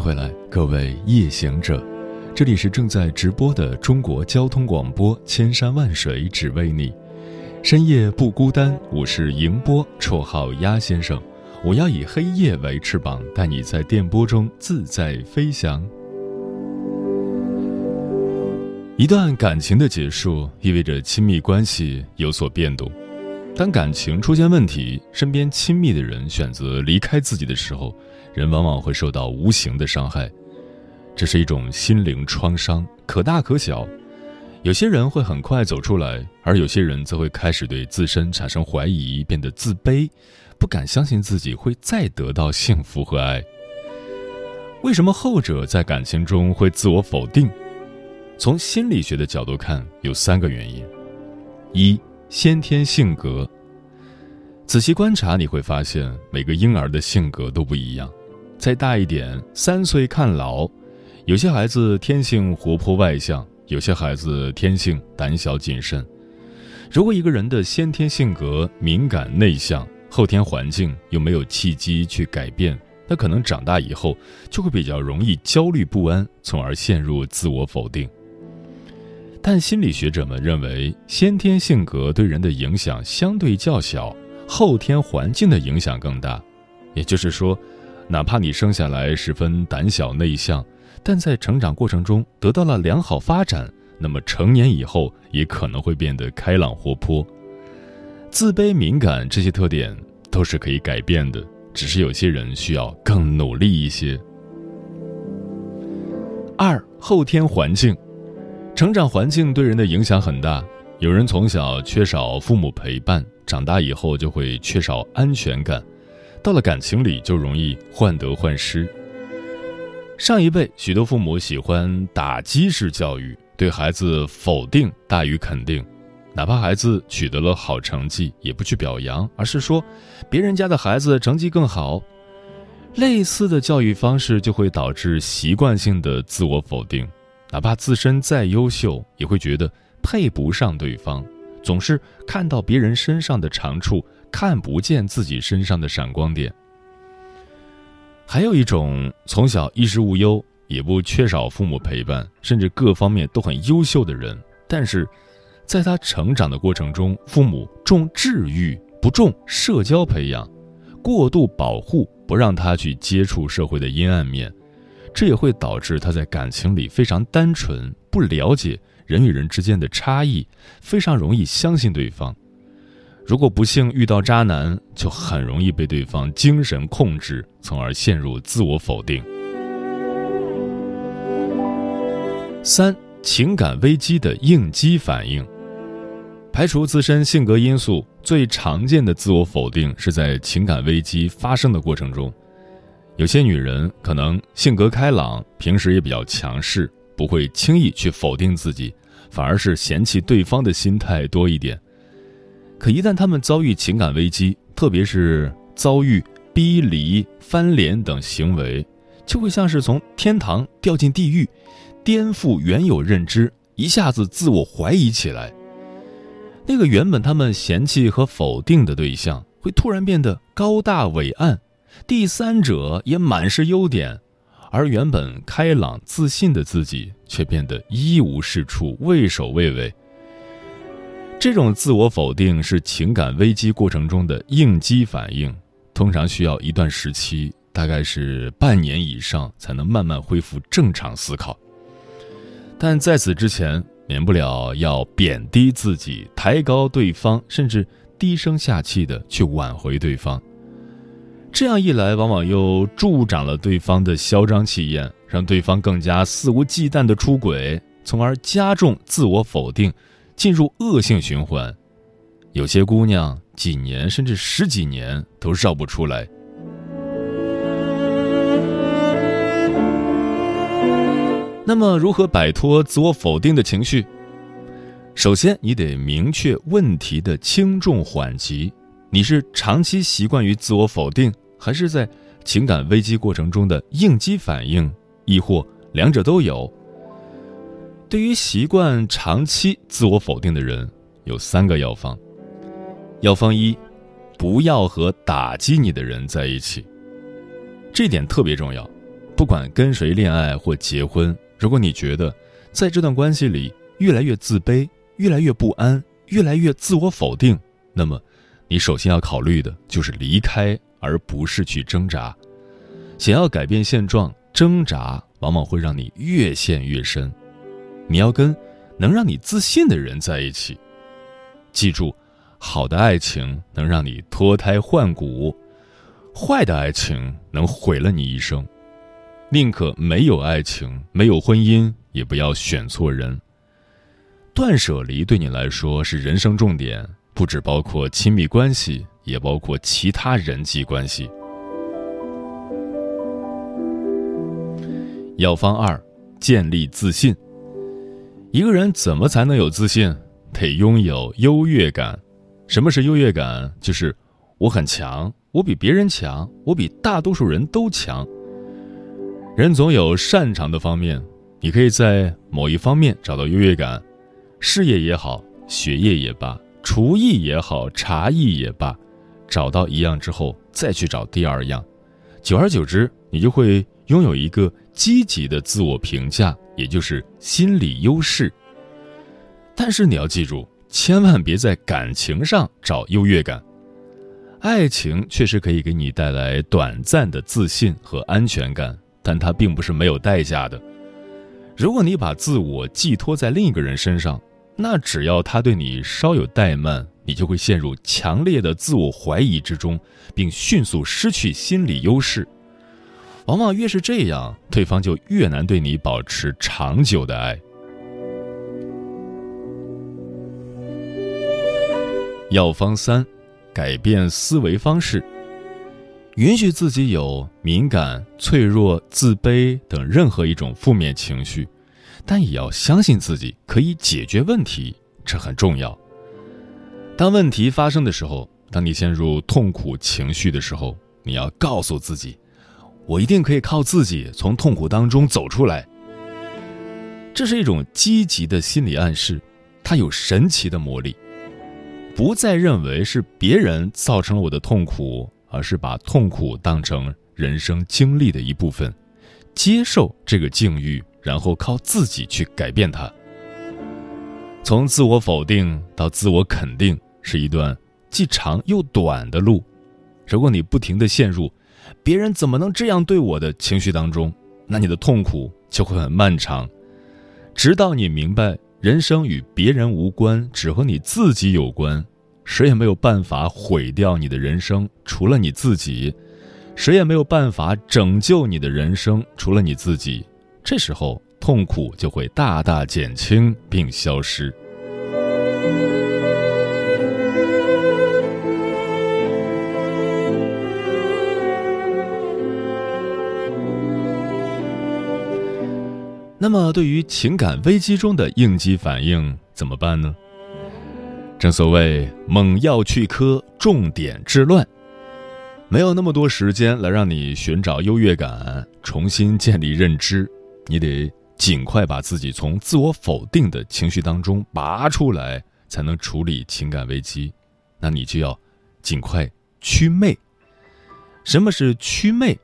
回来，各位夜行者，这里是正在直播的中国交通广播，千山万水只为你，深夜不孤单。我是迎波，绰号鸭先生。我要以黑夜为翅膀，带你在电波中自在飞翔。一段感情的结束，意味着亲密关系有所变动。当感情出现问题，身边亲密的人选择离开自己的时候。人往往会受到无形的伤害，这是一种心灵创伤，可大可小。有些人会很快走出来，而有些人则会开始对自身产生怀疑，变得自卑，不敢相信自己会再得到幸福和爱。为什么后者在感情中会自我否定？从心理学的角度看，有三个原因：一、先天性格。仔细观察，你会发现每个婴儿的性格都不一样。再大一点，三岁看老，有些孩子天性活泼外向，有些孩子天性胆小谨慎。如果一个人的先天性格敏感内向，后天环境又没有契机去改变，那可能长大以后就会比较容易焦虑不安，从而陷入自我否定。但心理学者们认为，先天性格对人的影响相对较小，后天环境的影响更大。也就是说。哪怕你生下来十分胆小内向，但在成长过程中得到了良好发展，那么成年以后也可能会变得开朗活泼。自卑、敏感这些特点都是可以改变的，只是有些人需要更努力一些。二、后天环境，成长环境对人的影响很大。有人从小缺少父母陪伴，长大以后就会缺少安全感。到了感情里就容易患得患失。上一辈许多父母喜欢打击式教育，对孩子否定大于肯定，哪怕孩子取得了好成绩，也不去表扬，而是说别人家的孩子成绩更好。类似的教育方式就会导致习惯性的自我否定，哪怕自身再优秀，也会觉得配不上对方，总是看到别人身上的长处。看不见自己身上的闪光点。还有一种从小衣食无忧，也不缺少父母陪伴，甚至各方面都很优秀的人，但是，在他成长的过程中，父母重治愈，不重社交培养，过度保护，不让他去接触社会的阴暗面，这也会导致他在感情里非常单纯，不了解人与人之间的差异，非常容易相信对方。如果不幸遇到渣男，就很容易被对方精神控制，从而陷入自我否定。三、情感危机的应激反应。排除自身性格因素，最常见的自我否定是在情感危机发生的过程中。有些女人可能性格开朗，平时也比较强势，不会轻易去否定自己，反而是嫌弃对方的心态多一点。可一旦他们遭遇情感危机，特别是遭遇逼离、翻脸等行为，就会像是从天堂掉进地狱，颠覆原有认知，一下子自我怀疑起来。那个原本他们嫌弃和否定的对象，会突然变得高大伟岸，第三者也满是优点，而原本开朗自信的自己，却变得一无是处、畏首畏尾。这种自我否定是情感危机过程中的应激反应，通常需要一段时期，大概是半年以上，才能慢慢恢复正常思考。但在此之前，免不了要贬低自己、抬高对方，甚至低声下气的去挽回对方。这样一来，往往又助长了对方的嚣张气焰，让对方更加肆无忌惮的出轨，从而加重自我否定，进入恶性循环。有些姑娘几年甚至十几年都绕不出来。那么，如何摆脱自我否定的情绪？首先，你得明确问题的轻重缓急。你是长期习惯于自我否定，还是在情感危机过程中的应激反应，亦或两者都有？对于习惯长期自我否定的人，有三个药方。药方一，不要和打击你的人在一起。这点特别重要。不管跟谁恋爱或结婚，如果你觉得在这段关系里越来越自卑、越来越不安、越来越自我否定，那么你首先要考虑的就是离开，而不是去挣扎。想要改变现状，挣扎往往会让你越陷越深。你要跟能让你自信的人在一起。记住。好的爱情能让你脱胎换骨，坏的爱情能毁了你一生。宁可没有爱情，没有婚姻，也不要选错人。断舍离对你来说是人生重点，不只包括亲密关系，也包括其他人际关系。药方二：建立自信。一个人怎么才能有自信？得拥有优越感。什么是优越感？就是我很强，我比别人强，我比大多数人都强。人总有擅长的方面，你可以在某一方面找到优越感，事业也好，学业也罢，厨艺也好，茶艺也罢，找到一样之后，再去找第二样，久而久之，你就会拥有一个积极的自我评价，也就是心理优势。但是你要记住。千万别在感情上找优越感，爱情确实可以给你带来短暂的自信和安全感，但它并不是没有代价的。如果你把自我寄托在另一个人身上，那只要他对你稍有怠慢，你就会陷入强烈的自我怀疑之中，并迅速失去心理优势。往往越是这样，对方就越难对你保持长久的爱。药方三：改变思维方式，允许自己有敏感、脆弱、自卑等任何一种负面情绪，但也要相信自己可以解决问题，这很重要。当问题发生的时候，当你陷入痛苦情绪的时候，你要告诉自己：“我一定可以靠自己从痛苦当中走出来。”这是一种积极的心理暗示，它有神奇的魔力。不再认为是别人造成了我的痛苦，而是把痛苦当成人生经历的一部分，接受这个境遇，然后靠自己去改变它。从自我否定到自我肯定是一段既长又短的路。如果你不停的陷入“别人怎么能这样对我的”情绪当中，那你的痛苦就会很漫长，直到你明白人生与别人无关，只和你自己有关。谁也没有办法毁掉你的人生，除了你自己；谁也没有办法拯救你的人生，除了你自己。这时候，痛苦就会大大减轻并消失。那么，对于情感危机中的应激反应怎么办呢？正所谓猛药去疴，重点治乱，没有那么多时间来让你寻找优越感，重新建立认知。你得尽快把自己从自我否定的情绪当中拔出来，才能处理情感危机。那你就要尽快祛魅。什么是祛魅？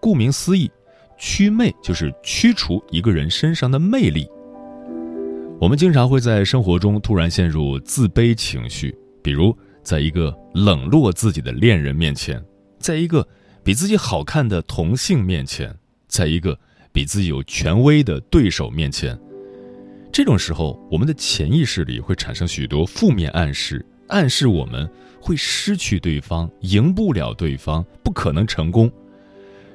顾名思义，祛魅就是驱除一个人身上的魅力。我们经常会在生活中突然陷入自卑情绪，比如在一个冷落自己的恋人面前，在一个比自己好看的同性面前，在一个比自己有权威的对手面前，这种时候，我们的潜意识里会产生许多负面暗示，暗示我们会失去对方，赢不了对方，不可能成功。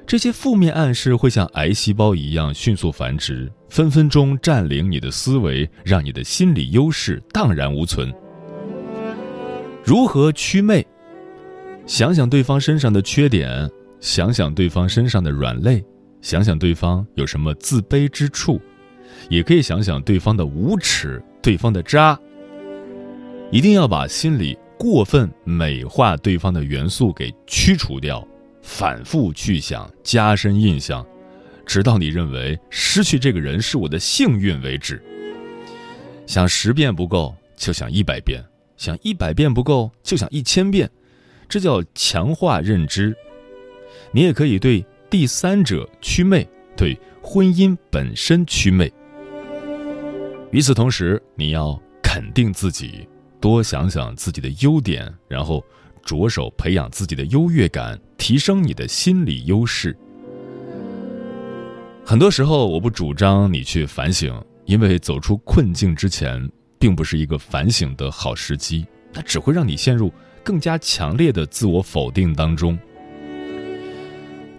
这些负面暗示会像癌细胞一样迅速繁殖，分分钟占领你的思维，让你的心理优势荡然无存。如何祛魅？想想对方身上的缺点，想想对方身上的软肋，想想对方有什么自卑之处，也可以想想对方的无耻、对方的渣。一定要把心里过分美化对方的元素给驱除掉。反复去想，加深印象，直到你认为失去这个人是我的幸运为止。想十遍不够，就想一百遍；想一百遍不够，就想一千遍。这叫强化认知。你也可以对第三者祛魅，对婚姻本身祛魅。与此同时，你要肯定自己，多想想自己的优点，然后。着手培养自己的优越感，提升你的心理优势。很多时候，我不主张你去反省，因为走出困境之前，并不是一个反省的好时机，它只会让你陷入更加强烈的自我否定当中。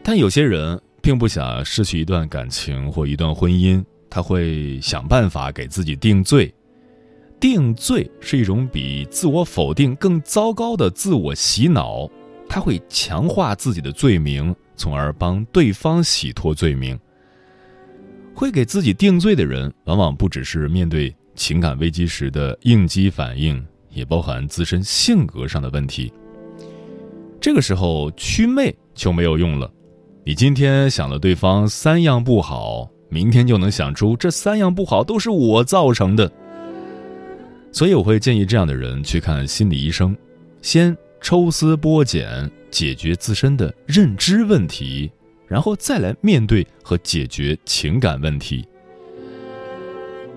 但有些人并不想失去一段感情或一段婚姻，他会想办法给自己定罪。定罪是一种比自我否定更糟糕的自我洗脑，他会强化自己的罪名，从而帮对方洗脱罪名。会给自己定罪的人，往往不只是面对情感危机时的应激反应，也包含自身性格上的问题。这个时候祛魅就没有用了。你今天想了对方三样不好，明天就能想出这三样不好都是我造成的。所以我会建议这样的人去看心理医生，先抽丝剥茧解决自身的认知问题，然后再来面对和解决情感问题。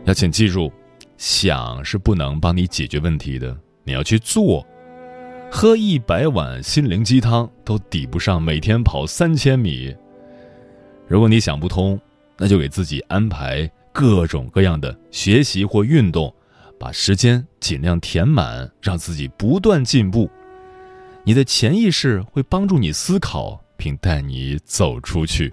要请记住，想是不能帮你解决问题的，你要去做。喝一百碗心灵鸡汤都抵不上每天跑三千米。如果你想不通，那就给自己安排各种各样的学习或运动。把时间尽量填满，让自己不断进步。你的潜意识会帮助你思考，并带你走出去。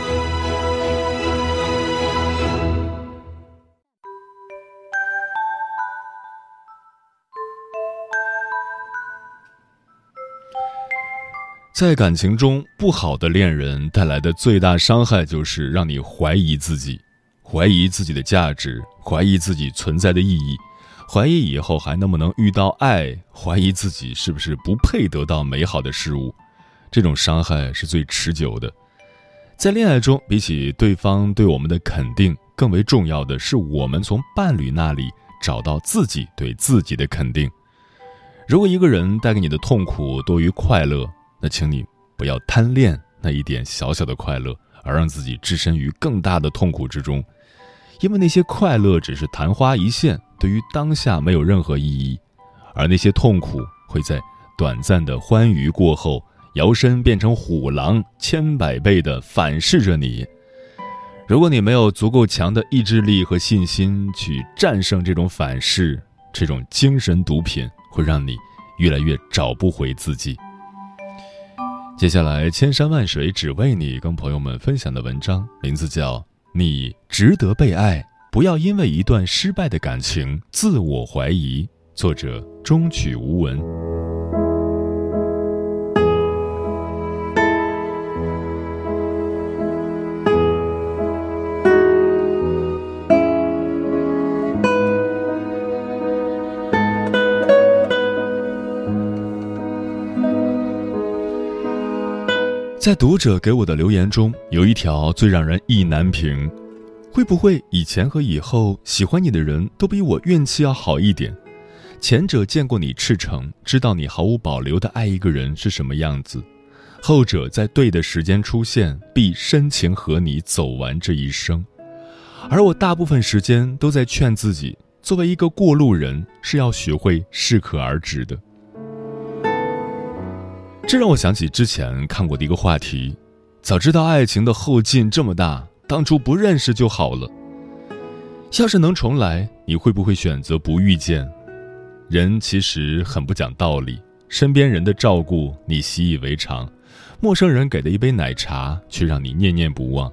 在感情中，不好的恋人带来的最大伤害就是让你怀疑自己，怀疑自己的价值，怀疑自己存在的意义，怀疑以后还能不能遇到爱，怀疑自己是不是不配得到美好的事物。这种伤害是最持久的。在恋爱中，比起对方对我们的肯定，更为重要的是我们从伴侣那里找到自己对自己的肯定。如果一个人带给你的痛苦多于快乐，那请你不要贪恋那一点小小的快乐，而让自己置身于更大的痛苦之中，因为那些快乐只是昙花一现，对于当下没有任何意义，而那些痛苦会在短暂的欢愉过后，摇身变成虎狼，千百倍的反噬着你。如果你没有足够强的意志力和信心去战胜这种反噬，这种精神毒品会让你越来越找不回自己。接下来，千山万水只为你，跟朋友们分享的文章名字叫《你值得被爱》，不要因为一段失败的感情自我怀疑。作者中曲无闻。在读者给我的留言中，有一条最让人意难平：会不会以前和以后喜欢你的人都比我运气要好一点？前者见过你赤诚，知道你毫无保留的爱一个人是什么样子；后者在对的时间出现，必深情和你走完这一生。而我大部分时间都在劝自己，作为一个过路人，是要学会适可而止的。这让我想起之前看过的一个话题：早知道爱情的后劲这么大，当初不认识就好了。要是能重来，你会不会选择不遇见？人其实很不讲道理，身边人的照顾你习以为常，陌生人给的一杯奶茶却让你念念不忘。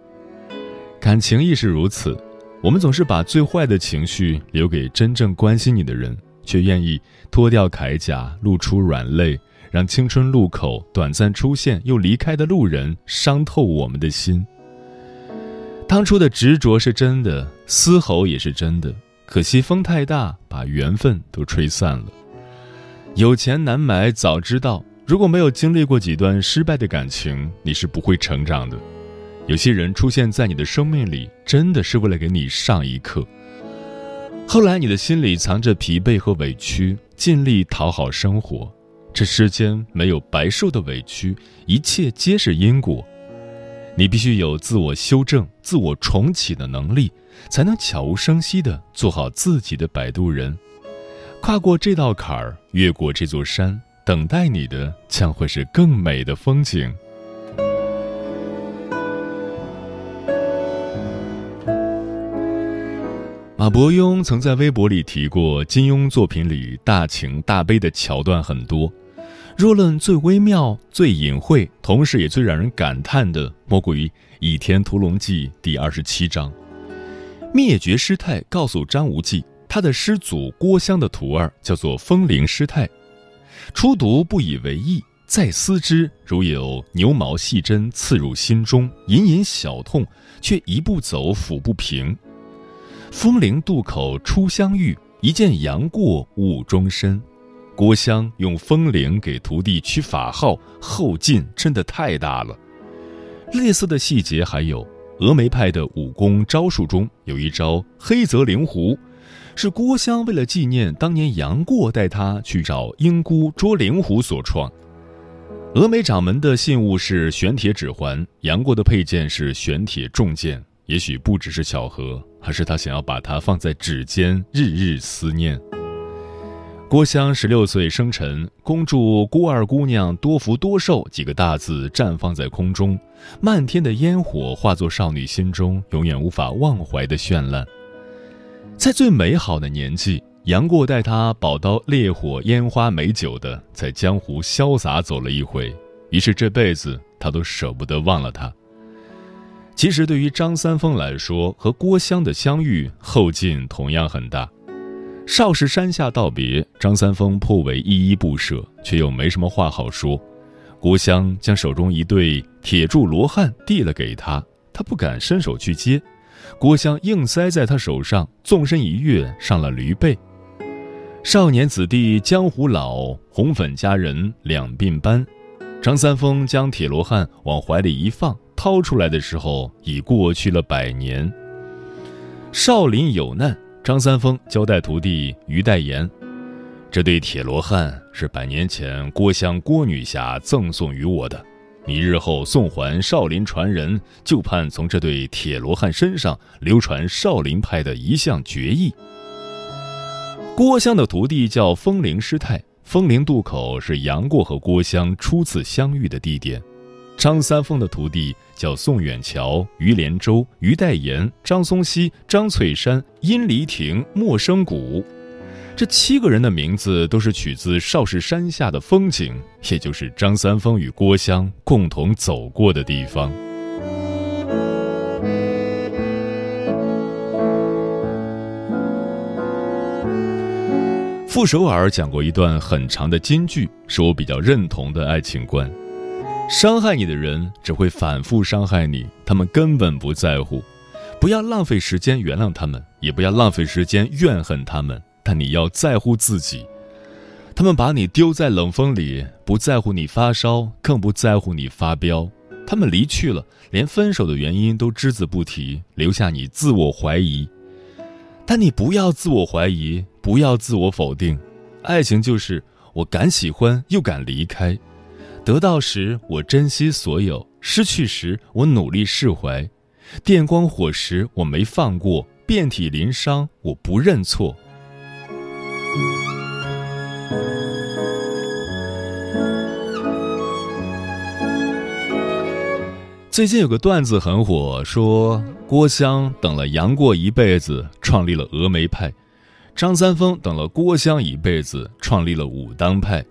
感情亦是如此，我们总是把最坏的情绪留给真正关心你的人，却愿意脱掉铠甲，露出软肋。让青春路口短暂出现又离开的路人伤透我们的心。当初的执着是真的，嘶吼也是真的，可惜风太大，把缘分都吹散了。有钱难买早知道，如果没有经历过几段失败的感情，你是不会成长的。有些人出现在你的生命里，真的是为了给你上一课。后来你的心里藏着疲惫和委屈，尽力讨好生活。这世间没有白受的委屈，一切皆是因果。你必须有自我修正、自我重启的能力，才能悄无声息地做好自己的摆渡人。跨过这道坎儿，越过这座山，等待你的将会是更美的风景。马伯庸曾在微博里提过，金庸作品里大情大悲的桥段很多。若论最微妙、最隐晦，同时也最让人感叹的，莫过于《倚天屠龙记》第二十七章。灭绝师太告诉张无忌，他的师祖郭襄的徒儿叫做风铃师太。初读不以为意，再思之，如有牛毛细针刺入心中，隐隐小痛，却一步走，抚不平。风铃渡口初相遇，一见杨过误终身。郭襄用风铃给徒弟取法号，后劲真的太大了。类似的细节还有，峨眉派的武功招数中有一招黑泽灵狐，是郭襄为了纪念当年杨过带他去找鹰姑捉灵狐所创。峨眉掌门的信物是玄铁指环，杨过的佩剑是玄铁重剑，也许不只是巧合，而是他想要把它放在指尖，日日思念。郭襄十六岁生辰，恭祝郭二姑娘多福多寿几个大字绽放在空中，漫天的烟火化作少女心中永远无法忘怀的绚烂。在最美好的年纪，杨过带她宝刀烈火烟花美酒的在江湖潇洒走了一回，于是这辈子他都舍不得忘了她。其实对于张三丰来说，和郭襄的相遇后劲同样很大。少室山下道别，张三丰颇为依依不舍，却又没什么话好说。郭襄将手中一对铁柱罗汉递了给他，他不敢伸手去接，郭襄硬塞在他手上，纵身一跃上了驴背。少年子弟江湖老，红粉佳人两鬓斑。张三丰将铁罗汉往怀里一放，掏出来的时候已过去了百年。少林有难。张三丰交代徒弟于代言：“这对铁罗汉是百年前郭襄郭女侠赠送于我的，你日后送还少林传人，就盼从这对铁罗汉身上流传少林派的一项绝艺。”郭襄的徒弟叫风铃师太，风铃渡口是杨过和郭襄初次相遇的地点。张三丰的徒弟叫宋远桥、于连洲、于代言、张松溪、张翠山、殷离亭、莫生谷，这七个人的名字都是取自少室山下的风景，也就是张三丰与郭襄共同走过的地方。傅首尔讲过一段很长的金句，是我比较认同的爱情观：伤害你的人只会反复伤害你，他们根本不在乎。不要浪费时间原谅他们，也不要浪费时间怨恨他们。但你要在乎自己。他们把你丢在冷风里，不在乎你发烧，更不在乎你发飙。他们离去了，连分手的原因都只字不提，留下你自我怀疑。但你不要自我怀疑，不要自我否定。爱情就是我敢喜欢又敢离开，得到时我珍惜所有，失去时我努力释怀，电光火石我没放过，遍体鳞伤我不认错。最近有个段子很火，说郭襄等了杨过一辈子，创立了峨眉派；张三丰等了郭襄一辈子，创立了武当派；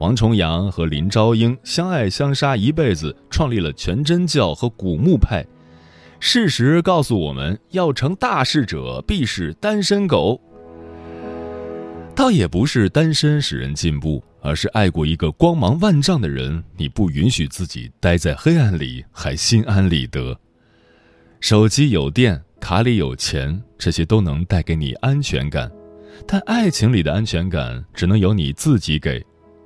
王重阳和林朝英相爱相杀一辈子，创立了全真教和古墓派。事实告诉我们，要成大事者，必是单身狗。倒也不是单身使人进步。而是爱过一个光芒万丈的人，你不允许自己待在黑暗里，还心安理得。手机有电，卡里有钱，这些都能带给你安全感，但爱情里的安全感只能由你自己给。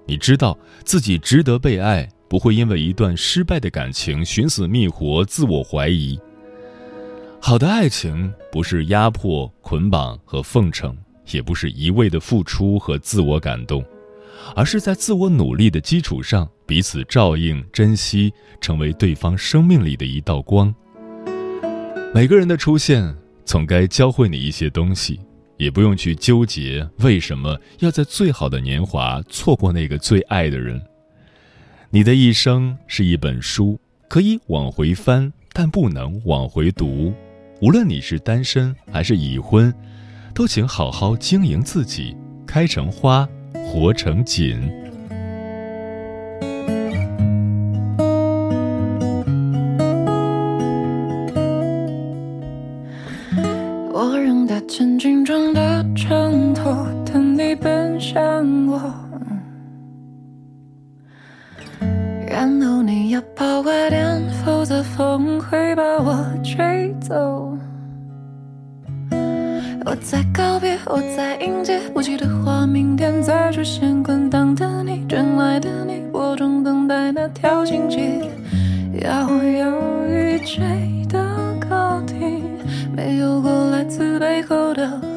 你知道自己值得被爱，不会因为一段失败的感情寻死觅活、自我怀疑。好的爱情不是压迫、捆绑和奉承，也不是一味的付出和自我感动。而是在自我努力的基础上，彼此照应、珍惜，成为对方生命里的一道光。每个人的出现，总该教会你一些东西，也不用去纠结为什么要在最好的年华错过那个最爱的人。你的一生是一本书，可以往回翻，但不能往回读。无论你是单身还是已婚，都请好好经营自己，开成花。活成锦。我扔掉千斤重的承托，等你奔向我，然后你要跑快点，否则风会把我吹走。我在告别，我在迎接，不记得画明天再出现。滚烫的你，真爱的你，我正等待那条荆棘。摇摇欲坠的高低，没有过来自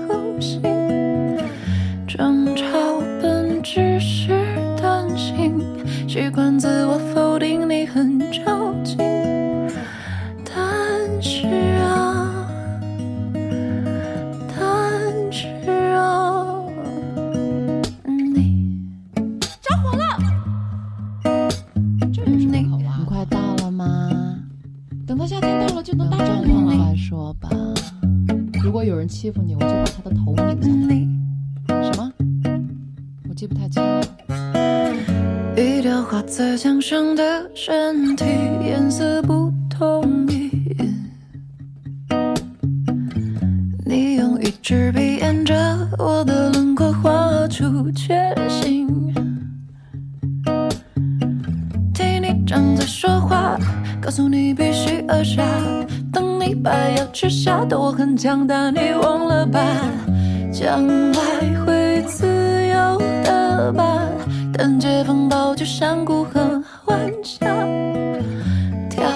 欺负你，我就把他的头拧下来。什么？我记不太清了。一条画在墙上的身体，抱着山谷和晚霞，跳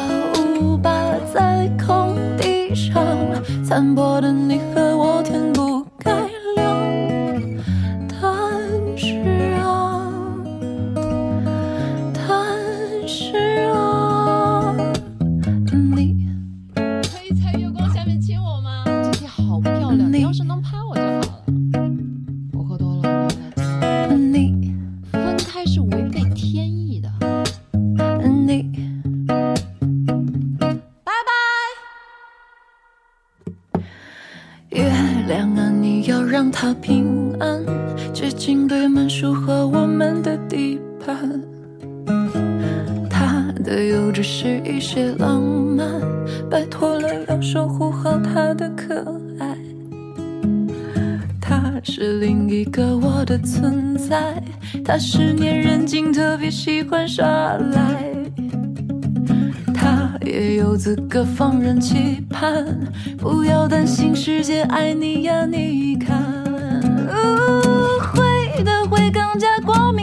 舞吧，在空地上，残破的拜托了，要守护好他的可爱。他是另一个我的存在。他是粘人精，特别喜欢耍赖。他也有资格放任期盼，不要担心，世界爱你呀，你看，会的会更加光明